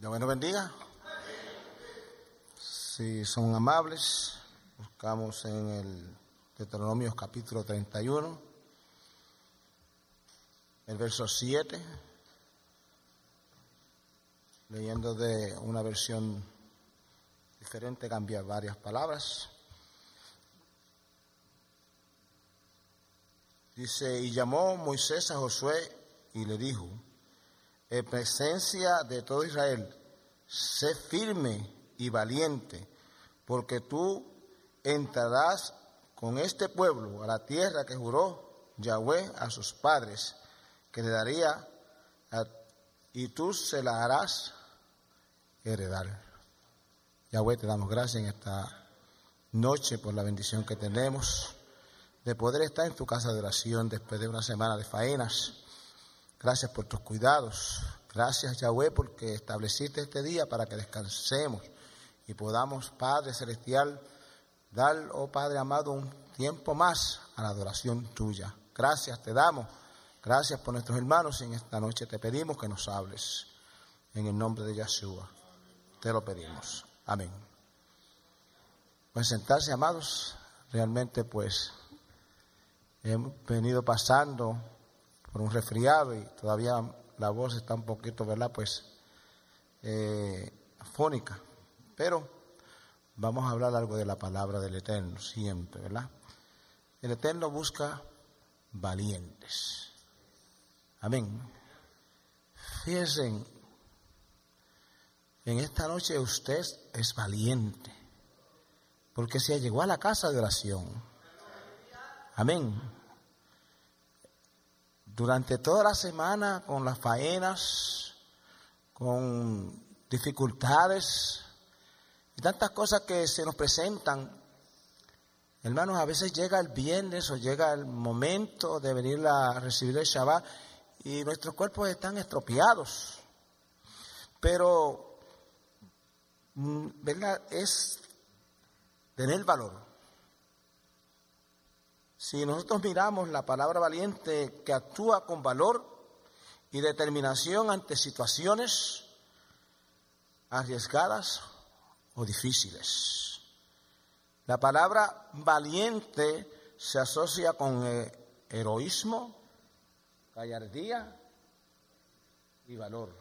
Dios nos bendiga. Si son amables, buscamos en el Deuteronomio capítulo 31, el verso 7, leyendo de una versión diferente, cambia varias palabras. Dice, y llamó Moisés a Josué y le dijo, en presencia de todo Israel, sé firme y valiente, porque tú entrarás con este pueblo a la tierra que juró Yahweh a sus padres, que le daría, y tú se la harás heredar. Yahweh, te damos gracias en esta noche por la bendición que tenemos de poder estar en tu casa de oración después de una semana de faenas Gracias por tus cuidados. Gracias, Yahweh, porque estableciste este día para que descansemos y podamos, Padre Celestial, dar, oh Padre amado, un tiempo más a la adoración tuya. Gracias te damos. Gracias por nuestros hermanos en esta noche te pedimos que nos hables. En el nombre de Yahshua. Te lo pedimos. Amén. Pues sentarse, amados. Realmente, pues, hemos venido pasando por un resfriado y todavía la voz está un poquito, ¿verdad? Pues eh, fónica. Pero vamos a hablar algo de la palabra del Eterno siempre, ¿verdad? El Eterno busca valientes. Amén. Fíjense, en esta noche usted es valiente, porque se llegó a la casa de oración. Amén durante toda la semana con las faenas, con dificultades y tantas cosas que se nos presentan. Hermanos, a veces llega el viernes o llega el momento de venir a recibir el Shabbat y nuestros cuerpos están estropeados. Pero, mm, ¿verdad? Es tener valor. Si nosotros miramos la palabra valiente que actúa con valor y determinación ante situaciones arriesgadas o difíciles. La palabra valiente se asocia con eh, heroísmo, gallardía y valor.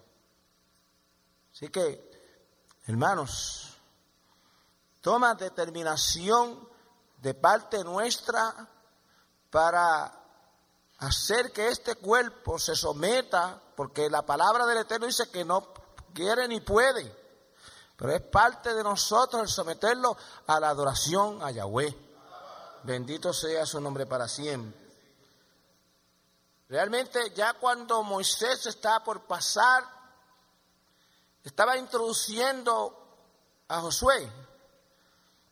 Así que, hermanos, toma determinación de parte nuestra para hacer que este cuerpo se someta, porque la palabra del Eterno dice que no quiere ni puede, pero es parte de nosotros el someterlo a la adoración a Yahweh. Bendito sea su nombre para siempre. Realmente ya cuando Moisés está por pasar, estaba introduciendo a Josué,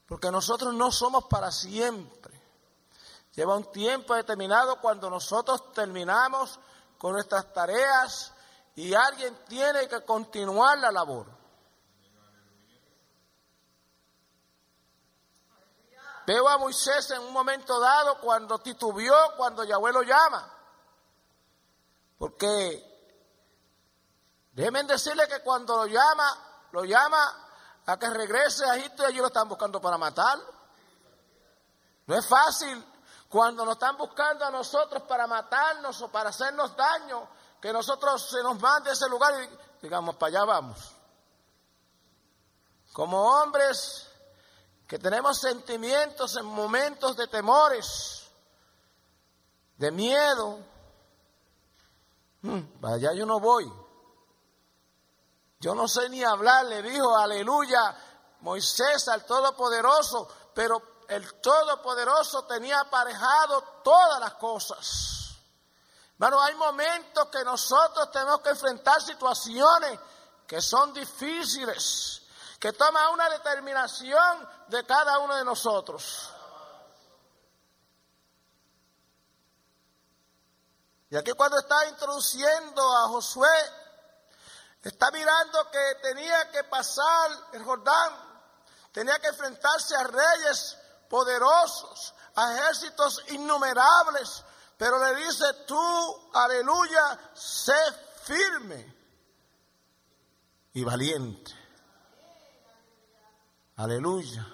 porque nosotros no somos para siempre. Lleva un tiempo determinado cuando nosotros terminamos con nuestras tareas y alguien tiene que continuar la labor. Veo a Moisés en un momento dado cuando titubeó, cuando Yahweh lo llama. Porque déjenme decirle que cuando lo llama, lo llama a que regrese a Egipto y allí lo están buscando para matarlo. No es fácil cuando nos están buscando a nosotros para matarnos o para hacernos daño, que nosotros se nos mande a ese lugar y digamos, para allá vamos. Como hombres que tenemos sentimientos en momentos de temores, de miedo, hmm, para allá yo no voy. Yo no sé ni hablar, le dijo, aleluya, Moisés al Todopoderoso, pero el Todopoderoso tenía aparejado todas las cosas. Bueno, hay momentos que nosotros tenemos que enfrentar situaciones que son difíciles, que toma una determinación de cada uno de nosotros. Y aquí cuando está introduciendo a Josué, está mirando que tenía que pasar el Jordán, tenía que enfrentarse a reyes poderosos, a ejércitos innumerables, pero le dice, tú, aleluya, sé firme. y valiente. Aleluya.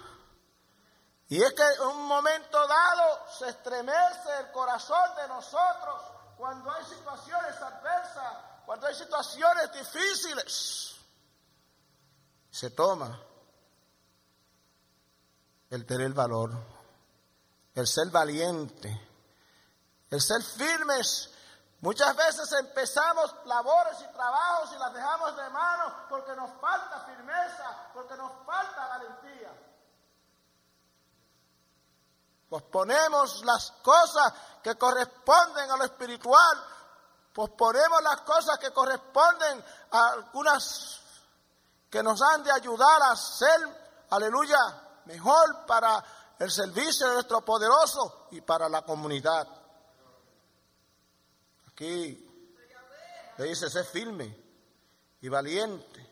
Y es que en un momento dado se estremece el corazón de nosotros cuando hay situaciones adversas, cuando hay situaciones difíciles. Se toma el tener valor, el ser valiente, el ser firmes. Muchas veces empezamos labores y trabajos y las dejamos de mano porque nos falta firmeza, porque nos falta valentía. Posponemos las cosas que corresponden a lo espiritual, posponemos las cosas que corresponden a algunas que nos han de ayudar a ser, aleluya, mejor para el servicio de nuestro poderoso y para la comunidad. Aquí le dice, sé firme y valiente,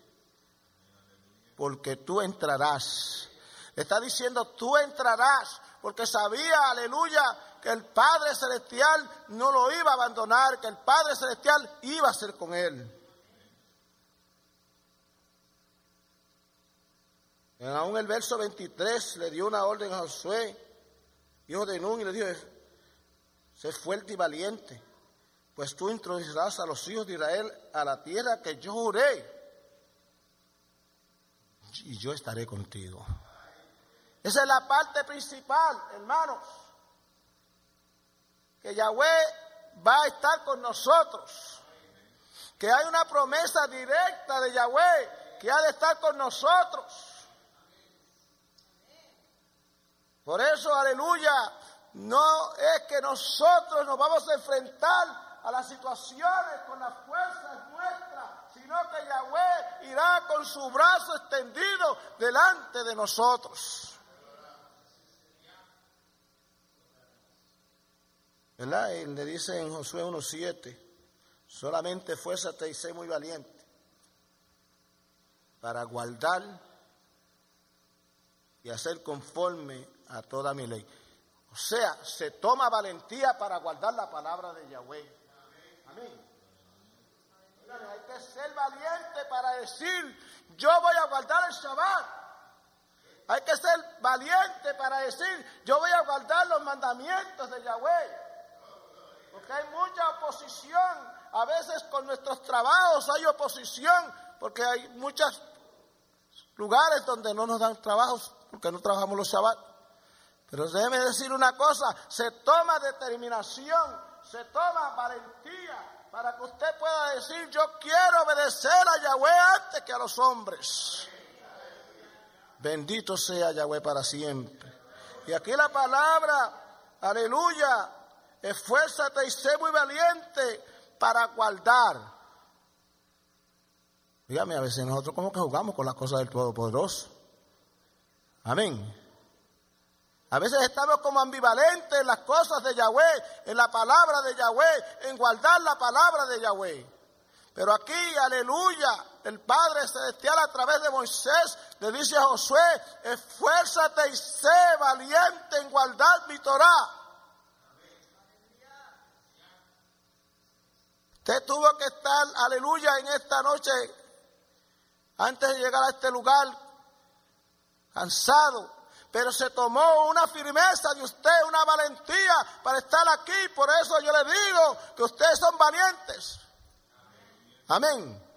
porque tú entrarás. Está diciendo, tú entrarás, porque sabía, aleluya, que el Padre Celestial no lo iba a abandonar, que el Padre Celestial iba a ser con él. En aún el verso 23 le dio una orden a Josué, hijo de Nun, y le dijo, sé fuerte y valiente, pues tú introducirás a los hijos de Israel a la tierra que yo juré, y yo estaré contigo. Esa es la parte principal, hermanos, que Yahweh va a estar con nosotros, que hay una promesa directa de Yahweh que ha de estar con nosotros. Por eso, aleluya, no es que nosotros nos vamos a enfrentar a las situaciones con las fuerzas nuestras, sino que Yahweh irá con su brazo extendido delante de nosotros. ¿Verdad? Y le dice en Josué 1.7, solamente fuérzate y sé muy valiente para guardar y hacer conforme a toda mi ley. O sea, se toma valentía para guardar la palabra de Yahweh. Amén. hay que ser valiente para decir, yo voy a guardar el Shabbat. Hay que ser valiente para decir, yo voy a guardar los mandamientos de Yahweh. Porque hay mucha oposición. A veces con nuestros trabajos hay oposición, porque hay muchos lugares donde no nos dan trabajos, porque no trabajamos los Shabbat. Pero déjeme decir una cosa, se toma determinación, se toma valentía para que usted pueda decir, yo quiero obedecer a Yahweh antes que a los hombres. Bendito sea Yahweh para siempre. Y aquí la palabra, aleluya, esfuérzate y sé muy valiente para guardar. Dígame, a veces nosotros como que jugamos con las cosas del Todopoderoso. Amén. A veces estamos como ambivalentes en las cosas de Yahweh, en la palabra de Yahweh, en guardar la palabra de Yahweh. Pero aquí, aleluya, el Padre Celestial a través de Moisés le dice a Josué, esfuérzate y sé valiente en guardar mi Torah. Usted tuvo que estar, aleluya, en esta noche, antes de llegar a este lugar, cansado, pero se tomó una firmeza de usted, una valentía para estar aquí. Por eso yo le digo que ustedes son valientes. Amén.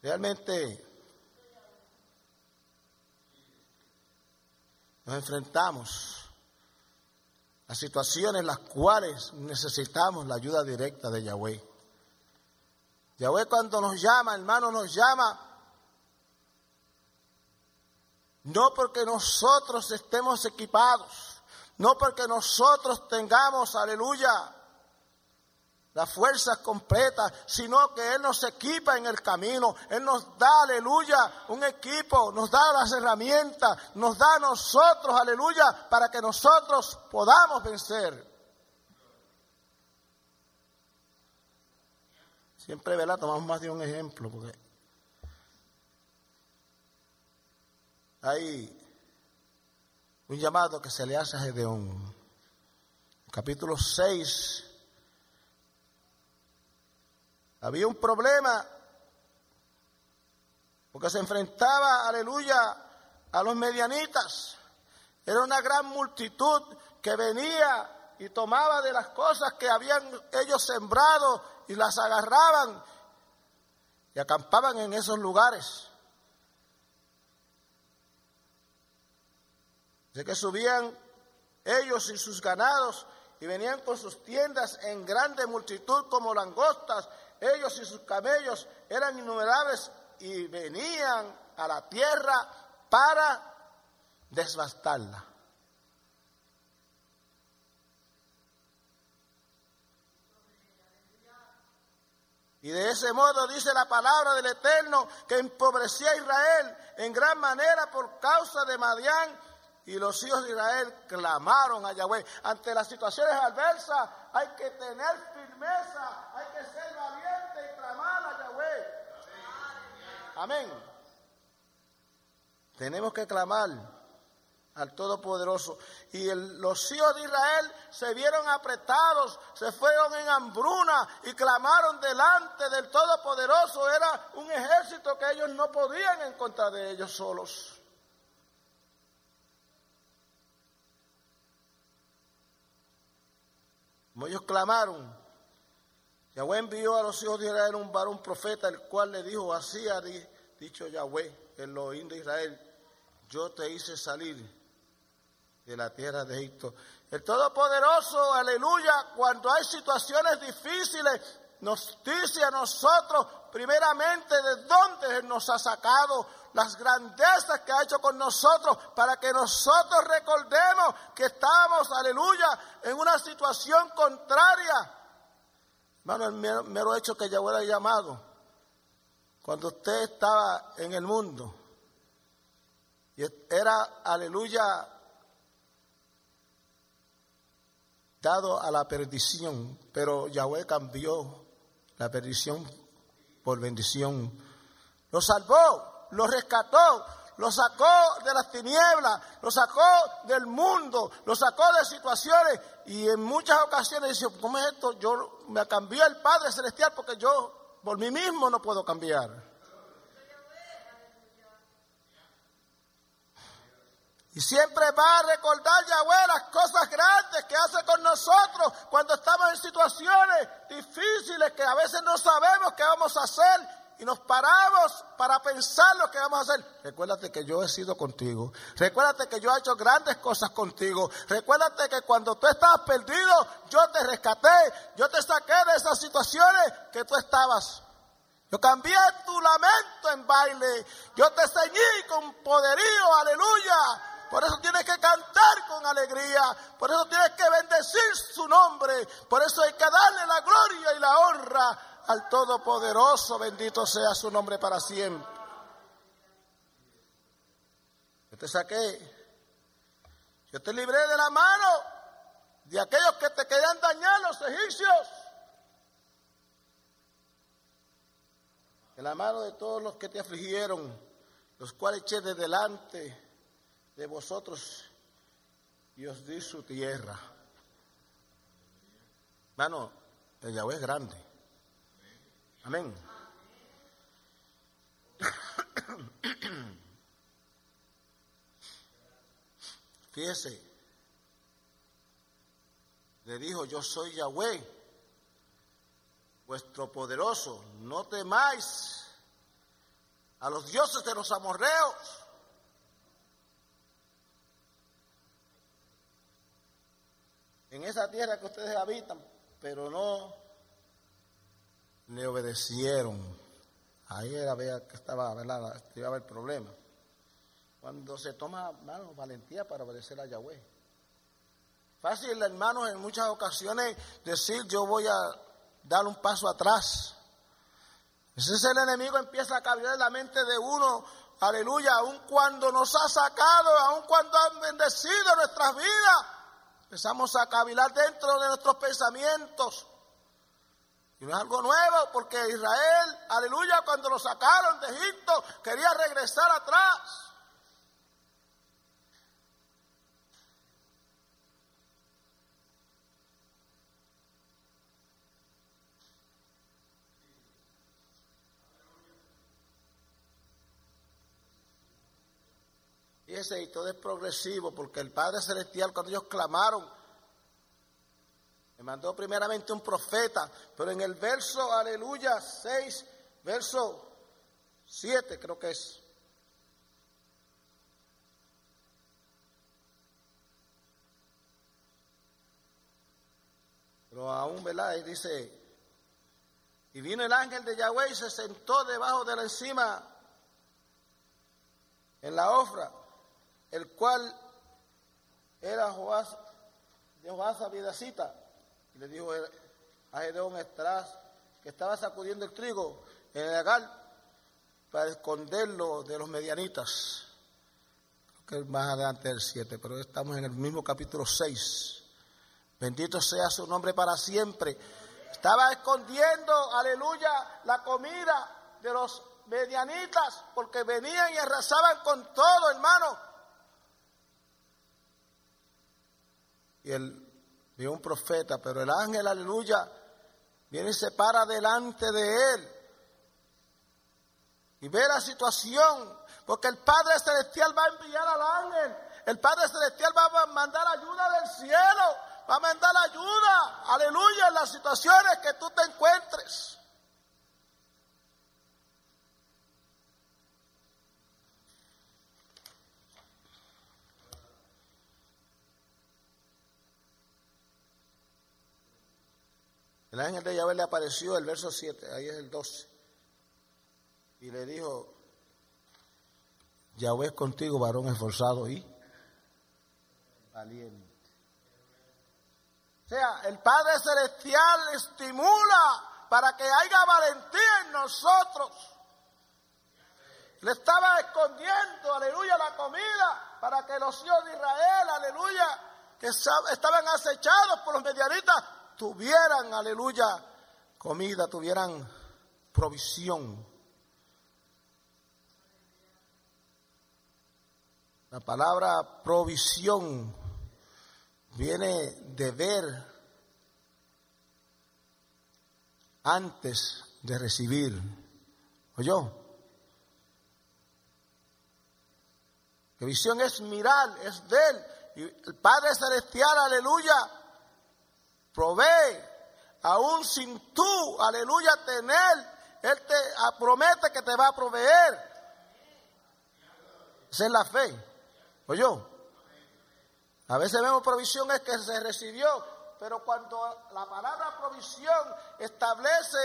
Realmente nos enfrentamos a situaciones en las cuales necesitamos la ayuda directa de Yahweh. Yahweh cuando nos llama, hermano, nos llama no porque nosotros estemos equipados, no porque nosotros tengamos, aleluya, la fuerza completa, sino que Él nos equipa en el camino, Él nos da, aleluya, un equipo, nos da las herramientas, nos da a nosotros, aleluya, para que nosotros podamos vencer. Siempre, ¿verdad? Tomamos más de un ejemplo, porque hay un llamado que se le hace a Gedeón. Capítulo 6, Había un problema porque se enfrentaba, aleluya, a los medianitas. Era una gran multitud que venía y tomaba de las cosas que habían ellos sembrado y las agarraban y acampaban en esos lugares. De que subían ellos y sus ganados y venían con sus tiendas en grande multitud como langostas. Ellos y sus camellos eran innumerables y venían a la tierra para desbastarla. Y de ese modo dice la palabra del Eterno que empobrecía a Israel en gran manera por causa de Madián y los hijos de Israel clamaron a Yahweh. Ante las situaciones adversas hay que tener firmeza, hay que ser valiente y clamar a Yahweh. Amén. Tenemos que clamar al Todopoderoso. Y los hijos de Israel se vieron apretados, se fueron en hambruna y clamaron delante del Todopoderoso. Era un ejército que ellos no podían encontrar de ellos solos. Como ellos clamaron, Yahweh envió a los hijos de Israel un varón profeta, el cual le dijo, así ha dicho Yahweh, el Elohim de Israel, yo te hice salir de la tierra de Egipto. El Todopoderoso, aleluya, cuando hay situaciones difíciles, nos dice a nosotros primeramente de dónde nos ha sacado, las grandezas que ha hecho con nosotros, para que nosotros recordemos que estamos, aleluya, en una situación contraria. Hermano, el mero, hecho que Yahweh ha llamado, cuando usted estaba en el mundo, y era, aleluya, dado a la perdición, pero Yahweh cambió la perdición por bendición. Lo salvó, lo rescató, lo sacó de las tinieblas, lo sacó del mundo, lo sacó de situaciones y en muchas ocasiones dice, ¿cómo es esto? Yo me cambió el Padre Celestial porque yo por mí mismo no puedo cambiar. Y siempre va a recordar Yahweh las cosas grandes que hace con nosotros cuando estamos en situaciones difíciles que a veces no sabemos qué vamos a hacer y nos paramos para pensar lo que vamos a hacer. Recuérdate que yo he sido contigo. Recuérdate que yo he hecho grandes cosas contigo. Recuérdate que cuando tú estabas perdido, yo te rescaté. Yo te saqué de esas situaciones que tú estabas. Yo cambié tu lamento en baile. Yo te ceñí con poderío. Aleluya por eso tienes que cantar con alegría. Por eso tienes que bendecir su nombre. Por eso hay que darle la gloria y la honra al Todopoderoso. Bendito sea su nombre para siempre. Yo te saqué. Yo te libré de la mano de aquellos que te querían dañar, los egipcios. De la mano de todos los que te afligieron, los cuales eché de delante de vosotros y os di su tierra. Hermano, el Yahweh es grande. Amén. Fíjese, le dijo, yo soy Yahweh, vuestro poderoso, no temáis a los dioses de los amorreos en esa tierra que ustedes habitan, pero no le obedecieron. Ahí era que estaba, ¿verdad? Haber problema. Cuando se toma, hermano, valentía para obedecer a Yahweh. Fácil, hermanos, en muchas ocasiones decir yo voy a dar un paso atrás. Ese es el enemigo, empieza a cambiar la mente de uno, aleluya, aun cuando nos ha sacado, aun cuando han bendecido nuestras vidas. Empezamos a cavilar dentro de nuestros pensamientos. Y no es algo nuevo, porque Israel, aleluya, cuando lo sacaron de Egipto, quería regresar atrás. Y todo es progresivo, porque el Padre Celestial, cuando ellos clamaron, me mandó primeramente un profeta, pero en el verso, aleluya, 6, verso 7 creo que es. Pero aún, ¿verdad? Y dice, y vino el ángel de Yahweh y se sentó debajo de la encima en la ofra, el cual era Joás, de Joás Vidacita, y le dijo a Gedeón Estras, que estaba sacudiendo el trigo en el agal para esconderlo de los medianitas. Que más adelante del 7, pero estamos en el mismo capítulo 6. Bendito sea su nombre para siempre. Estaba escondiendo, aleluya, la comida de los medianitas porque venían y arrasaban con todo, hermano. Y él vio un profeta, pero el ángel, aleluya, viene y se para delante de él y ve la situación, porque el Padre Celestial va a enviar al ángel, el Padre Celestial va a mandar ayuda del cielo va a mandar ayuda, aleluya, en las situaciones que tú te encuentres. El ángel de Yahvé le apareció, el verso 7, ahí es el 12, y le dijo, Yahvé es contigo, varón esforzado y valiente. O sea, el Padre Celestial estimula para que haya valentía en nosotros. Le estaba escondiendo, aleluya, la comida para que los hijos de Israel, aleluya, que estaban acechados por los medianitas, tuvieran, aleluya, comida, tuvieran provisión. La palabra provisión viene de ver antes de recibir. ¿Oyó? Que visión es mirar, es ver. Y el Padre Celestial, aleluya, provee, aún sin tú, aleluya, tener, Él te promete que te va a proveer. Esa es la fe. ¿Oyó? A veces vemos provisión es que se recibió, pero cuando la palabra provisión establece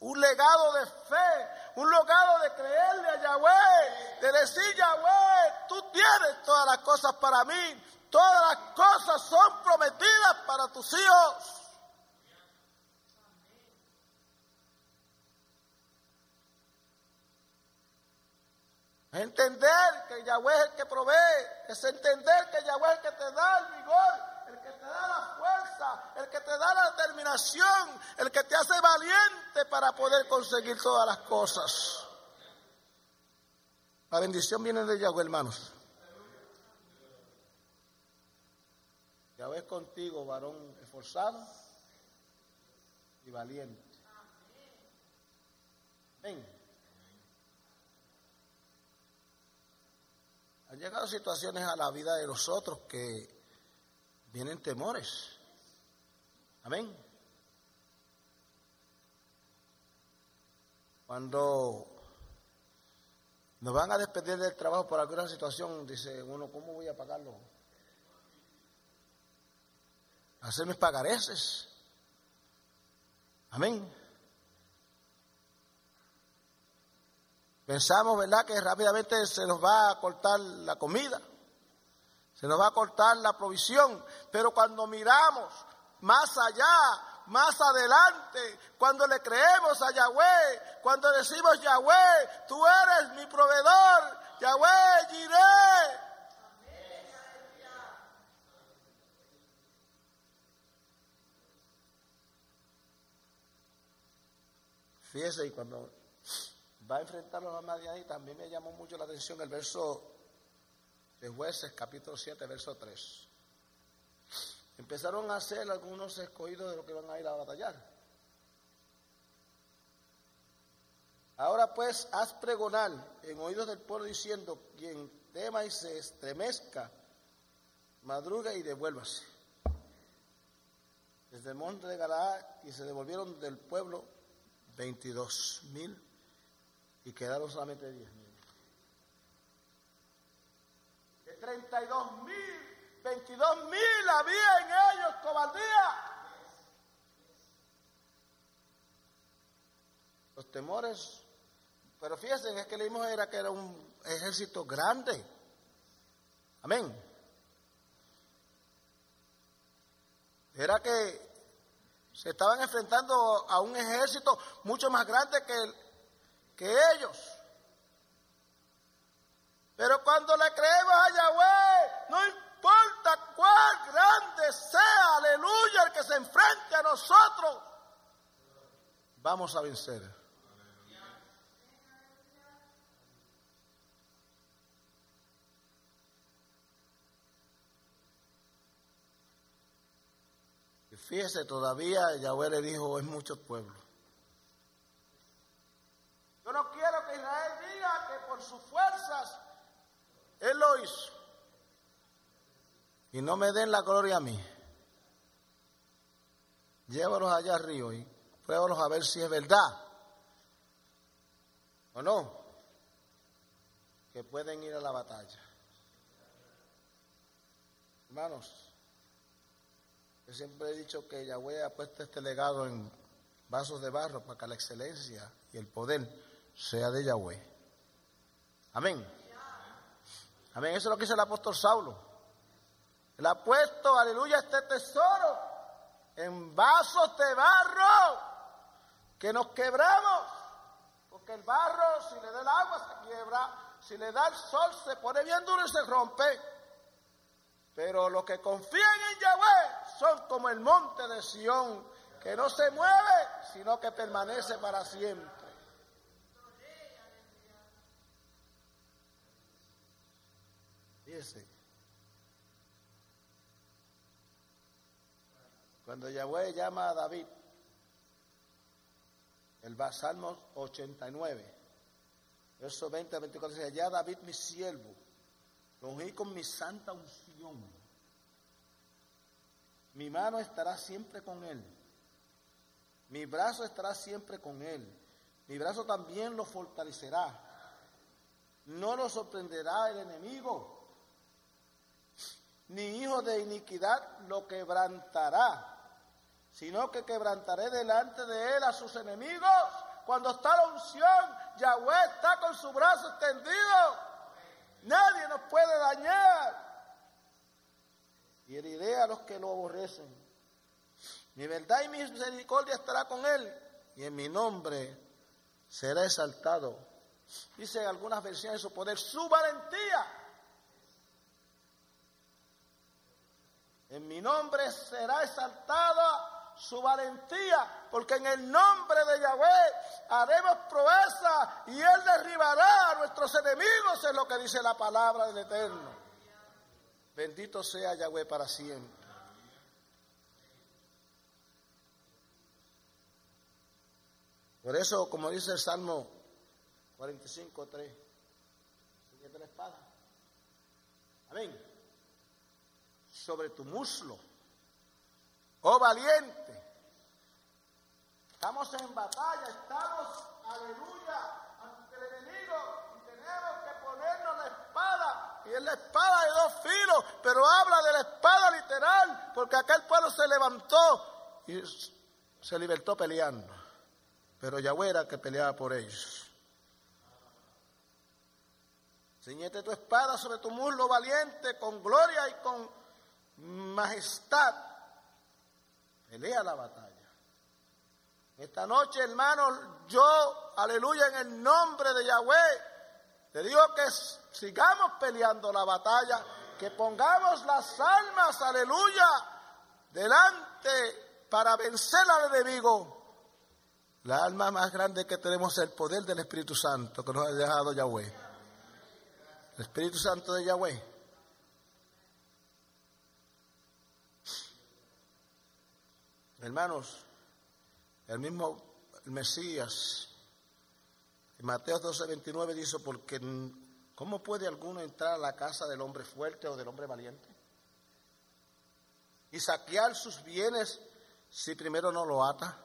un legado de fe, un legado de creerle a Yahweh, de decir Yahweh, tú tienes todas las cosas para mí, todas las cosas son prometidas para tus hijos. Entender que Yahweh es el que provee, es entender que Yahweh es el que te da el vigor, el que te da la fuerza, el que te da la determinación, el que te hace valiente para poder conseguir todas las cosas. La bendición viene de Yahweh, hermanos. Es contigo, varón esforzado y valiente. Ven. Han llegado situaciones a la vida de nosotros que vienen temores. Amén. Cuando nos van a despedir del trabajo por alguna situación, dice uno, ¿cómo voy a pagarlo? Hacer mis pagareces. Amén. Pensamos, ¿verdad?, que rápidamente se nos va a cortar la comida, se nos va a cortar la provisión, pero cuando miramos más allá, más adelante, cuando le creemos a Yahweh, cuando decimos Yahweh, tú eres mi proveedor, Yahweh, iré. Fíjese, y cuando va a enfrentar a madianitas. También me llamó mucho la atención el verso de Jueces, capítulo 7, verso 3. Empezaron a hacer algunos escogidos de los que van a ir a batallar. Ahora pues haz pregonar en oídos del pueblo diciendo, quien tema y se estremezca, madruga y devuélvase. Desde el monte de Galaad y se devolvieron del pueblo 22 mil y quedaron solamente 10 mil. De 32 mil, 22 mil había en ellos cobardía. Los temores, pero fíjense, es que leímos era que era un ejército grande. Amén. Era que se estaban enfrentando a un ejército mucho más grande que, ellos. Pero cuando le creemos a Yahweh, no importa cuán grande sea, aleluya, el que se enfrente a nosotros, vamos a vencer. Fíjese, todavía Yahweh le dijo, es mucho pueblo. Yo no quiero que Israel diga que por sus fuerzas Él lo hizo. Y no me den la gloria a mí. Llévalos allá arriba y pruébalos a ver si es verdad o no, que pueden ir a la batalla. Hermanos, yo siempre he dicho que Yahweh ha puesto este legado en vasos de barro para que la excelencia y el poder sea de Yahweh. Amén. Amén. Eso es lo que dice el apóstol Saulo. Él ha puesto, aleluya, este tesoro en vasos de barro que nos quebramos. Porque el barro, si le da el agua, se quiebra. Si le da el sol, se pone bien duro y se rompe. Pero los que confían en Yahweh son como el monte de Sión, que no se mueve, sino que permanece para siempre. Fíjese. Cuando Yahweh llama a David, el Salmo 89, verso 20 a 24 dice, ya David mi siervo, lo ungí con mi santa unción mi mano estará siempre con él. Mi brazo estará siempre con él. Mi brazo también lo fortalecerá. No lo sorprenderá el enemigo. Ni hijo de iniquidad lo quebrantará, sino que quebrantaré delante de él a sus enemigos. Cuando está la unción, Yahweh está con su brazo extendido. Nadie nos puede dañar y heriré a los que lo aborrecen. Mi verdad y mi misericordia estará con él, y en mi nombre será exaltado. Dice en algunas versiones su poder, su valentía. En mi nombre será exaltada su valentía, porque en el nombre de Yahweh haremos proeza y Él derribará a nuestros enemigos, es lo que dice la palabra del Eterno. Bendito sea Yahweh para siempre. Por eso, como dice el Salmo 45, 3, siguiente la espada. Amén. Sobre tu muslo. Oh valiente. Estamos en batalla, estamos, aleluya, ante el enemigo y tenemos que ponernos la espada y es la espada de dos filos, pero habla de la espada literal, porque aquel pueblo se levantó y se libertó peleando. Pero Yahweh era que peleaba por ellos. Ciñete tu espada sobre tu muslo valiente, con gloria y con majestad. Pelea la batalla. Esta noche, hermanos, yo, aleluya, en el nombre de Yahweh, te digo que sigamos peleando la batalla, que pongamos las almas, aleluya, delante para vencer al enemigo. La alma más grande que tenemos es el poder del Espíritu Santo que nos ha dejado Yahweh. El Espíritu Santo de Yahweh. Hermanos, el mismo Mesías Mateo 12, 29 dice, porque ¿cómo puede alguno entrar a la casa del hombre fuerte o del hombre valiente? Y saquear sus bienes si primero no lo ata.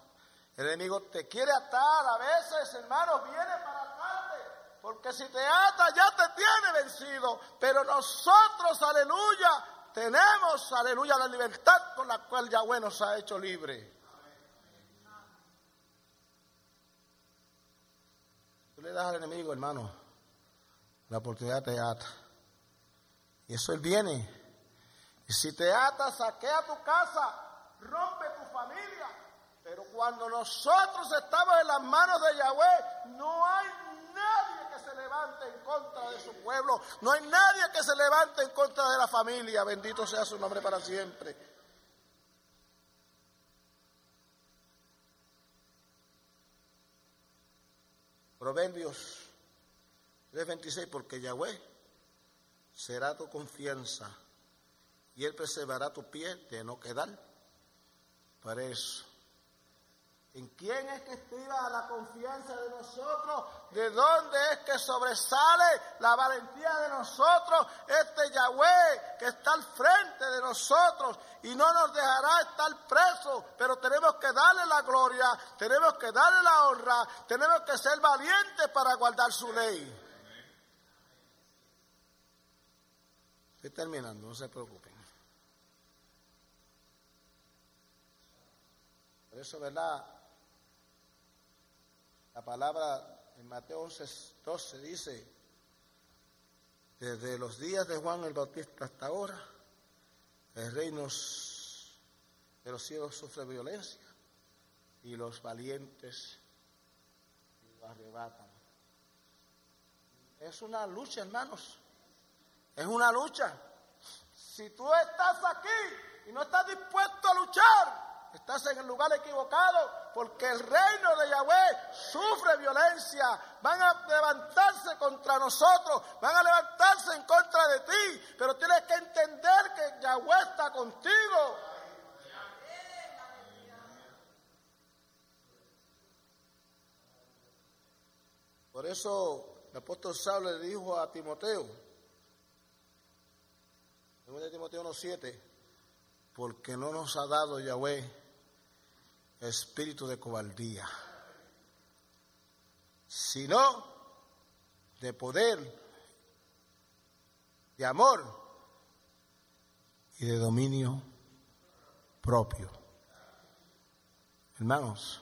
El enemigo te quiere atar a veces, hermano, viene para atarte, porque si te ata ya te tiene vencido. Pero nosotros, aleluya, tenemos, aleluya, la libertad con la cual Yahweh nos ha hecho libre. Tú le das al enemigo, hermano, la oportunidad te ata. Y eso él viene. Y si te ata, saquea tu casa, rompe tu familia. Pero cuando nosotros estamos en las manos de Yahweh, no hay nadie que se levante en contra de su pueblo. No hay nadie que se levante en contra de la familia. Bendito sea su nombre para siempre. Proverbios 3:26, porque Yahweh será tu confianza y Él preservará tu pie de no quedar para eso. ¿En quién es que estriba la confianza de nosotros? ¿De dónde es que sobresale la valentía de nosotros? Este Yahweh que está al frente de nosotros y no nos dejará estar presos, pero tenemos que darle la gloria, tenemos que darle la honra, tenemos que ser valientes para guardar su ley. Estoy terminando, no se preocupen. Por eso, ¿verdad? La palabra en Mateo 11, 12 dice, desde los días de Juan el Bautista hasta ahora, el reino de los cielos sufre violencia y los valientes lo arrebatan. Es una lucha, hermanos. Es una lucha. Si tú estás aquí y no estás dispuesto a luchar, Estás en el lugar equivocado porque el reino de Yahweh sufre violencia. Van a levantarse contra nosotros, van a levantarse en contra de ti, pero tienes que entender que Yahweh está contigo. Por eso el apóstol Saulo le dijo a Timoteo, en Timoteo 1.7, porque no nos ha dado Yahweh espíritu de cobardía, sino de poder, de amor y de dominio propio. Hermanos,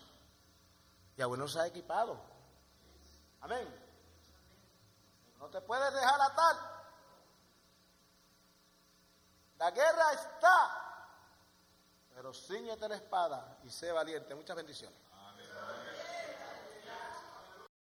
Yahweh nos ha equipado. Amén. No te puedes dejar atar. La guerra está pero ciñete la espada y sé valiente. Muchas bendiciones.